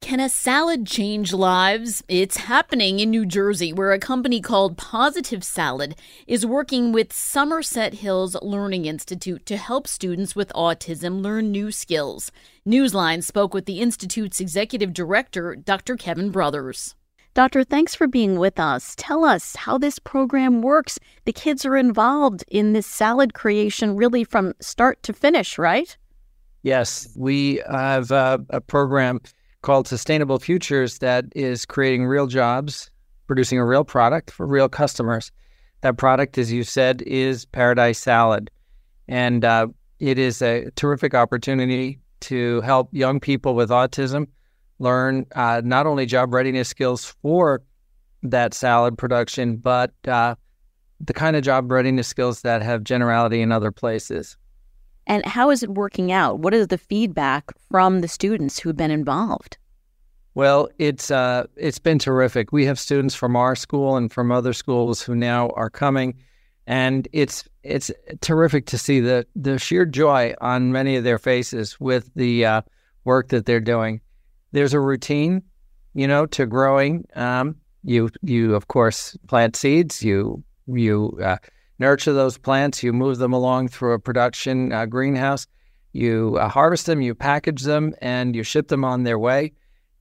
Can a salad change lives? It's happening in New Jersey, where a company called Positive Salad is working with Somerset Hills Learning Institute to help students with autism learn new skills. Newsline spoke with the Institute's executive director, Dr. Kevin Brothers. Doctor, thanks for being with us. Tell us how this program works. The kids are involved in this salad creation really from start to finish, right? Yes, we have a, a program called Sustainable Futures that is creating real jobs, producing a real product for real customers. That product, as you said, is Paradise Salad. And uh, it is a terrific opportunity to help young people with autism learn uh, not only job readiness skills for that salad production, but uh, the kind of job readiness skills that have generality in other places. And how is it working out? What is the feedback from the students who've been involved? Well, it's uh, it's been terrific. We have students from our school and from other schools who now are coming, and it's it's terrific to see the the sheer joy on many of their faces with the uh, work that they're doing. There's a routine, you know, to growing. Um, you you of course plant seeds. You you uh, nurture those plants, you move them along through a production uh, greenhouse, you uh, harvest them, you package them, and you ship them on their way.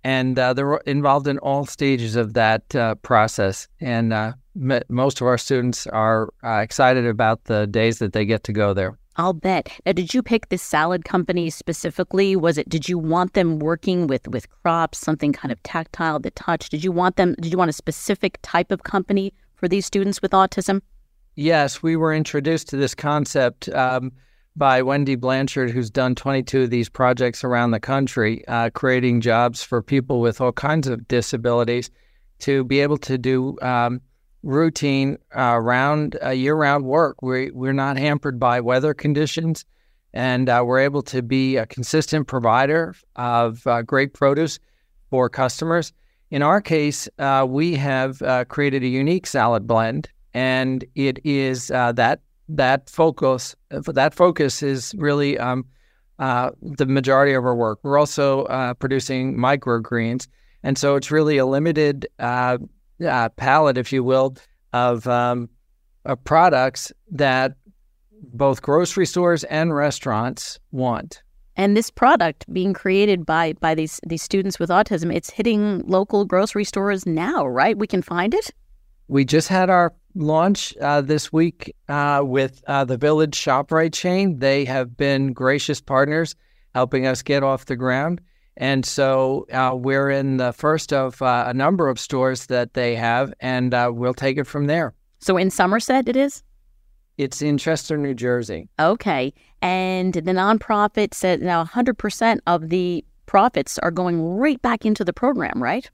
And uh, they're involved in all stages of that uh, process. And uh, m- most of our students are uh, excited about the days that they get to go there. I'll bet. Now, did you pick this salad company specifically? Was it? Did you want them working with with crops, something kind of tactile, the touch? Did you want them? Did you want a specific type of company for these students with autism? Yes, we were introduced to this concept um, by Wendy Blanchard, who's done 22 of these projects around the country, uh, creating jobs for people with all kinds of disabilities to be able to do um, routine uh, round uh, year-round work. We, we're not hampered by weather conditions, and uh, we're able to be a consistent provider of uh, great produce for customers. In our case, uh, we have created a unique salad blend and it is uh, that that focus that focus is really um, uh, the majority of our work. We're also uh, producing microgreens, and so it's really a limited uh, uh, palette, if you will, of, um, of products that both grocery stores and restaurants want. And this product being created by by these these students with autism, it's hitting local grocery stores now, right? We can find it. We just had our launch uh, this week uh, with uh, the Village ShopRite chain. They have been gracious partners, helping us get off the ground. And so uh, we're in the first of uh, a number of stores that they have, and uh, we'll take it from there. So in Somerset, it is? It's in Chester, New Jersey. Okay. And the nonprofit said now 100% of the profits are going right back into the program, right?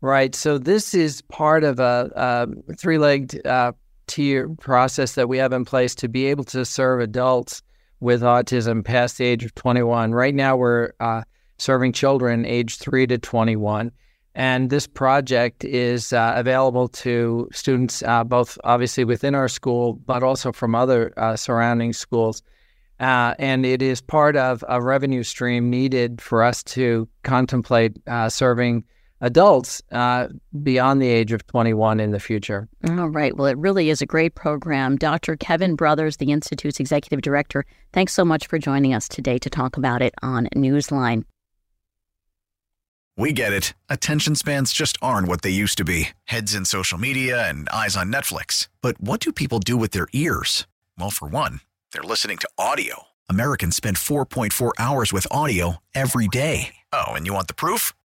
Right. So this is part of a, a three-legged uh, tier process that we have in place to be able to serve adults with autism past the age of 21. Right now, we're uh, serving children age 3 to 21. And this project is uh, available to students uh, both obviously within our school, but also from other uh, surrounding schools. Uh, and it is part of a revenue stream needed for us to contemplate serving adults uh, beyond the age of 21 in the future. All right. Well, it really is a great program. Dr. Kevin Brothers, the Institute's executive director, thanks so much for joining us today to talk about it on Newsline. We get it. Attention spans just aren't what they used to be heads in social media and eyes on Netflix. But what do people do with their ears? Well, for one, they're listening to audio. Americans spend 4.4 hours with audio every day. Oh, and you want the proof?